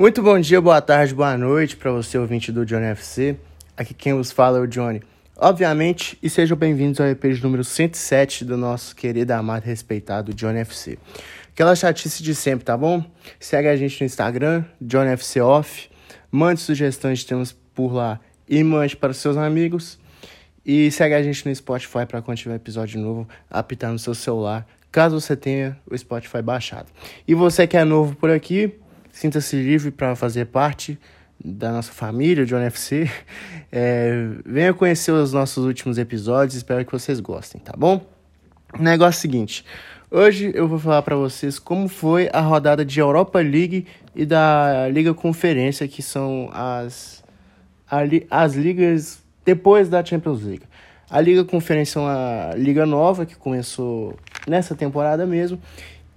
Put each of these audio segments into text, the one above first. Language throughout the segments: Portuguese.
Muito bom dia, boa tarde, boa noite para você, ouvinte do Johnny FC. Aqui quem vos fala é o Johnny. Obviamente, e sejam bem-vindos ao EP número 107 do nosso querido, amado e respeitado Johnny FC. Aquela chatice de sempre, tá bom? Segue a gente no Instagram, Johnny FC Off. Mande sugestões de temas por lá e mande para os seus amigos. E segue a gente no Spotify para quando tiver episódio novo apitar no seu celular, caso você tenha o Spotify baixado. E você que é novo por aqui, sinta-se livre para fazer parte da nossa família, de NFC. É, venha conhecer os nossos últimos episódios, espero que vocês gostem, tá bom? Negócio é seguinte, hoje eu vou falar para vocês como foi a rodada de Europa League e da Liga Conferência, que são as, as ligas depois da Champions League. A Liga Conferência é uma liga nova que começou nessa temporada mesmo,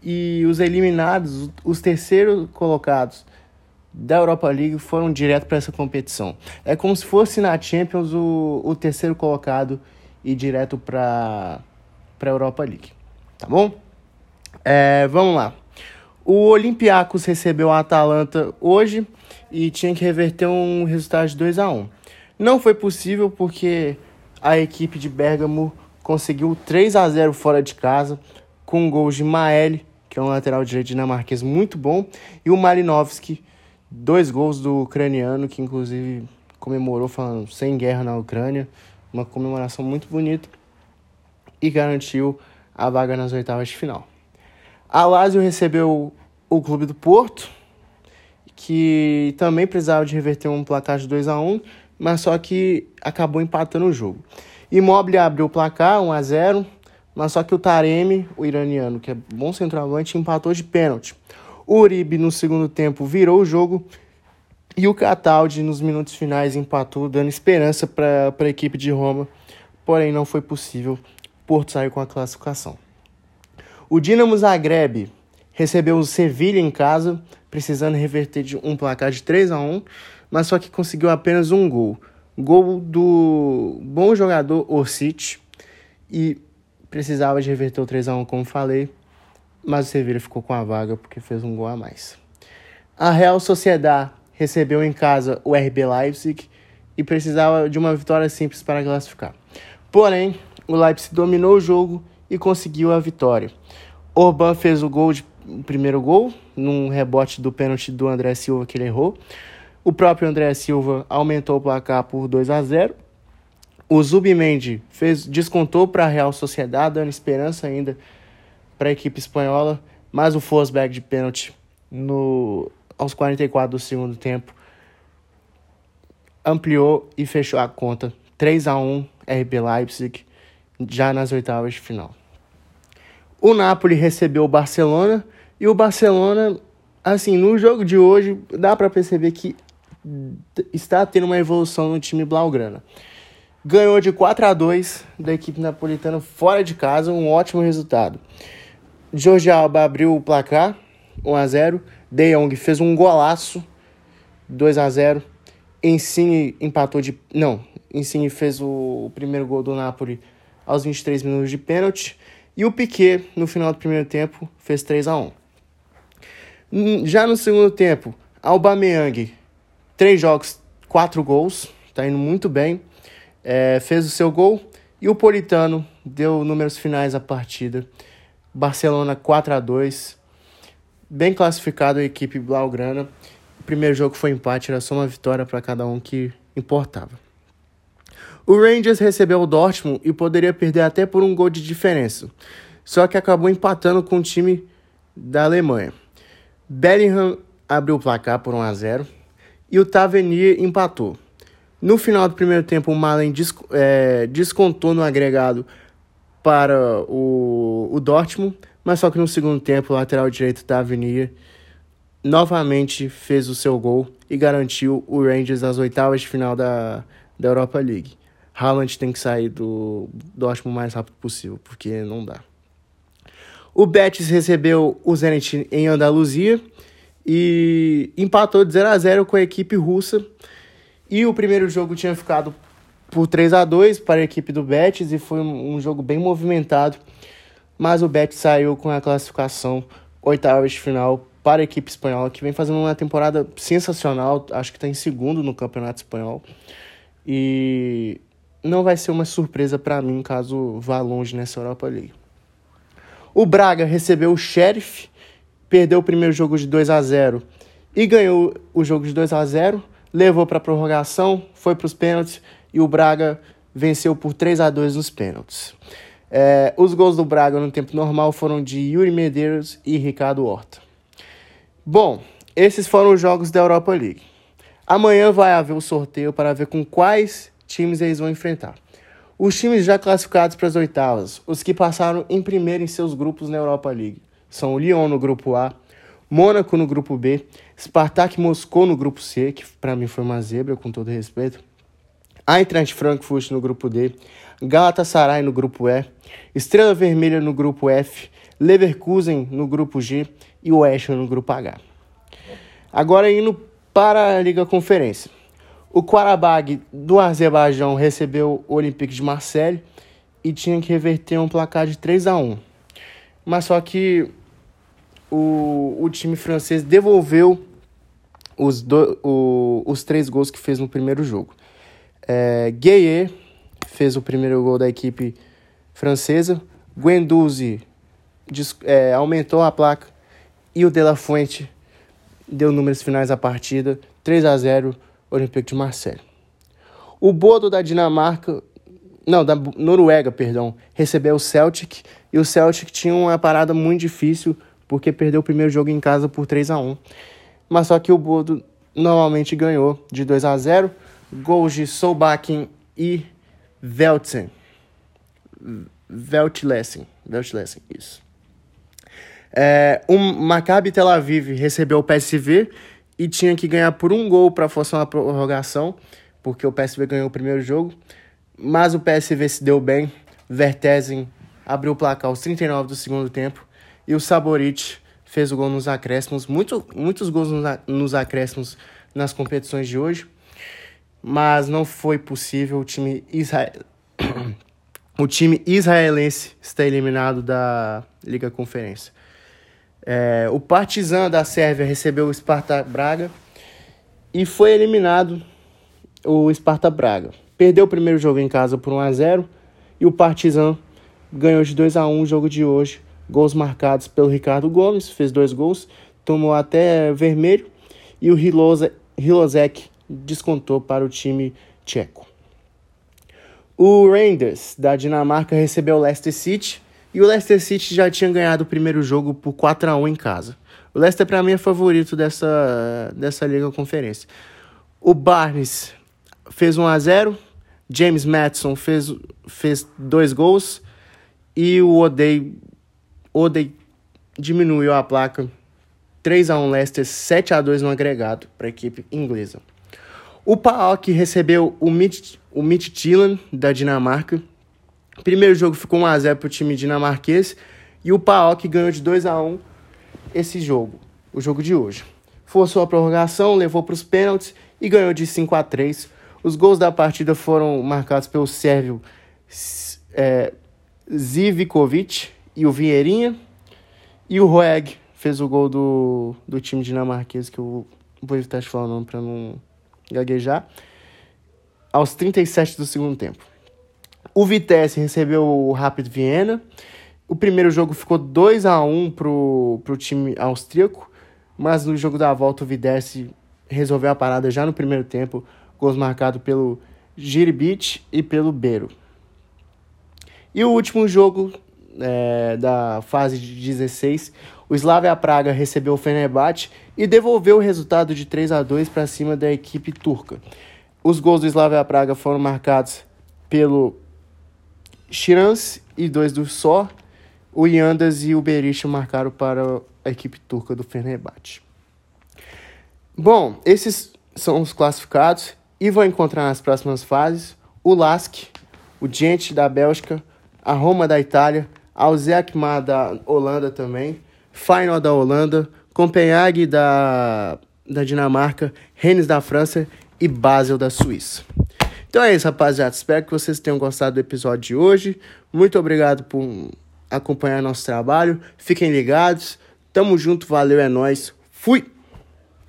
e os eliminados, os terceiros colocados da Europa League foram direto para essa competição. É como se fosse na Champions o, o terceiro colocado e direto para a Europa League. Tá bom? É, vamos lá. O Olympiacos recebeu a Atalanta hoje e tinha que reverter um resultado de 2 a 1 Não foi possível porque a equipe de Bergamo conseguiu 3 a 0 fora de casa com gols de Maeli, que é um lateral direito dinamarquês muito bom, e o Malinovski, Dois gols do ucraniano, que inclusive comemorou falando sem guerra na Ucrânia. Uma comemoração muito bonita. E garantiu a vaga nas oitavas de final. A Lazio recebeu o Clube do Porto, que também precisava de reverter um placar de 2 a 1 mas só que acabou empatando o jogo. Immobile abriu o placar 1 a 0 mas só que o Taremi, o iraniano, que é bom centroavante, empatou de pênalti. O Uribe, no segundo tempo, virou o jogo e o Cataldi, nos minutos finais, empatou, dando esperança para a equipe de Roma. Porém, não foi possível. Porto saiu com a classificação. O Dinamo Zagreb recebeu o Sevilha em casa, precisando reverter de um placar de 3 a 1 mas só que conseguiu apenas um gol. Gol do bom jogador Orsic e precisava de reverter o 3 a 1 como falei mas o Sevilla ficou com a vaga porque fez um gol a mais. A Real Sociedad recebeu em casa o RB Leipzig e precisava de uma vitória simples para classificar. Porém, o Leipzig dominou o jogo e conseguiu a vitória. Orban fez o gol de o primeiro gol num rebote do pênalti do André Silva que ele errou. O próprio André Silva aumentou o placar por 2 a 0. O Zubimendi fez descontou para a Real Sociedade, dando esperança ainda para a equipe espanhola, mas o Forsberg de pênalti no, aos 44 do segundo tempo ampliou e fechou a conta 3 a 1 RB Leipzig já nas oitavas de final. O Napoli recebeu o Barcelona e o Barcelona, assim, no jogo de hoje dá para perceber que está tendo uma evolução no time blaugrana. Ganhou de 4 a 2 da equipe napolitana fora de casa, um ótimo resultado. Jorge Alba abriu o placar, 1 a 0 De Jong fez um golaço, 2 a 0 Insigne empatou de... Não, Insigne fez o, primeiro gol do Napoli aos 23 minutos de pênalti. E o Piquet, no final do primeiro tempo, fez 3 a 1 hum, Já no segundo tempo, Aubameyang, três jogos, quatro gols, tá indo muito bem. É, fez o seu gol e o Politano deu números finais à partida. Barcelona 4 a 2 Bem classificado a equipe blaugrana. O primeiro jogo foi empate, era só uma vitória para cada um que importava. O Rangers recebeu o Dortmund e poderia perder até por um gol de diferença, só que acabou empatando com o time da Alemanha. Bellingham abriu o placar por 1 a 0 e o Tavernier empatou. No final do primeiro tempo, o Malen é, descontou no agregado para o, o Dortmund, mas só que no segundo tempo o lateral direito da Avenida novamente fez o seu gol e garantiu o Rangers nas oitavas de final da, da Europa League. Haaland tem que sair do Dortmund o mais rápido possível, porque não dá. O Betis recebeu o Zenit em Andaluzia e empatou de 0 a 0 com a equipe russa. E o primeiro jogo tinha ficado por 3 a 2 para a equipe do Betis e foi um, jogo bem movimentado, mas o Betis saiu com a classificação oitavas de final para a equipe espanhola, que vem fazendo uma temporada sensacional. Acho que está em segundo no Campeonato Espanhol. E não vai ser uma surpresa para mim caso vá longe nessa Europa League. O Braga recebeu o Sheriff, perdeu o primeiro jogo de 2 a 0 e ganhou o jogo de 2 a 0 levou para a prorrogação, foi para os pênaltis e o Braga venceu por 3 a 2 nos pênaltis. É, os gols do Braga no tempo normal foram de Yuri Medeiros e Ricardo Horta. Bom, esses foram os jogos da Europa League. Amanhã vai haver o sorteio para ver com quais times eles vão enfrentar. Os times já classificados para as oitavas, os que passaram em primeiro em seus grupos na Europa League, são o Lyon no grupo A, Mônaco no grupo B, Spartak Moscou no grupo C, que para mim foi uma zebra, com todo respeito, Eintracht Frankfurt no grupo D, Galatasaray no grupo E, Estrela Vermelha no grupo F, Leverkusen no grupo G e o no grupo H. Agora indo para a Liga Conferência. O Qarabag do Azerbaijão recebeu o Olympique de Marseille e tinha que reverter um placar de 3 a 1. Mas só que o, o time francês devolveu os, do, o, os três gols que fez no primeiro jogo. É, Gueye fez o primeiro gol da equipe francesa. Guendouzi é, aumentou a placa. E o De La Fuente deu números finais à partida. 3 a 0 Olympique de Marseille. O Bodo da Dinamarca, não, da Noruega, perdão, recebeu o Celtic e o Celtic tinha uma parada muito difícil porque perdeu o primeiro jogo em casa por 3 a 1. Mas só que o Bodo normalmente ganhou de 2 a 0, gols de Solbakken e Veltsen. Veltlesen, Veltlesen, isso. É, o Maccabi Tel Aviv recebeu o PSV e tinha que ganhar por um gol para forçar uma prorrogação, porque o PSV ganhou o primeiro jogo. Mas o PSV se deu bem. Vertesen abriu o placar aos 39 do segundo tempo e o Saborit fez o gol nos acréscimos. Muito, muitos gols nos acréscimos nas competições de hoje, mas não foi possível. O time, israel... o time israelense está eliminado da Liga Conferência. É, o Partizan da Sérvia recebeu o Sparta Braga e foi eliminado o Sparta Braga. Perdeu o primeiro jogo em casa por 1 a 0 e o Partizan ganhou de 2 a 1 o jogo de hoje. Gols marcados pelo Ricardo Gomes, fez dois gols, tomou até vermelho e o Hilozek descontou para o time tcheco. O Rangers da Dinamarca recebeu o Leicester City e o Leicester City já tinha ganhado o primeiro jogo por 4 a 1 em casa. O Leicester, para mim, é favorito dessa, dessa Liga Conferência. O Barnes fez 1 a 0 James Madison fez, fez dois gols e o Odei, Odei diminuiu a placa 3 a 1 Leicester, 7 a 2 no agregado para a equipe inglesa. O PAOK recebeu o Mitch, o Mitch Tillan, da Dinamarca, Primeiro jogo ficou 1x0 para o time dinamarquês e o PAOK ganhou de 2 a 1 esse jogo, o jogo de hoje. Forçou a prorrogação, levou para os pênaltis e ganhou de 5 a 3 Os gols da partida foram marcados pelo sérvio é, Zivkovic e o Vieirinha. E o Roeg fez o gol do, do time dinamarquês, que eu vou evitar de falar o nome para não gaguejar, aos 37 do segundo tempo. O Vitesse recebeu o Rapid Viena. O primeiro jogo ficou 2 a 1 pro, pro time austríaco, mas no jogo da volta o Vitesse resolveu a parada já no primeiro tempo, gols marcados pelo Giribic e pelo Beiro. E o último jogo é, da fase de 16, o Slavia Praga recebeu o Fenerbahçe e devolveu o resultado de 3 a 2 para cima da equipe turca. Os gols do Slavia Praga foram marcados pelo Shirans e dois do Só, o Yandas e o Berisha marcaram para a equipe turca do Fenerbahçe. Bom, esses são os classificados e vão encontrar nas próximas fases o Lask, o Gent da Bélgica, a Roma da Itália, a Alzheimer da Holanda também, Final da Holanda, Copenhague da, da Dinamarca, Rennes da França e Basel da Suíça. Então é isso, rapaziada. Espero que vocês tenham gostado do episódio de hoje. Muito obrigado por acompanhar nosso trabalho. Fiquem ligados. Tamo junto, valeu, é nóis. Fui!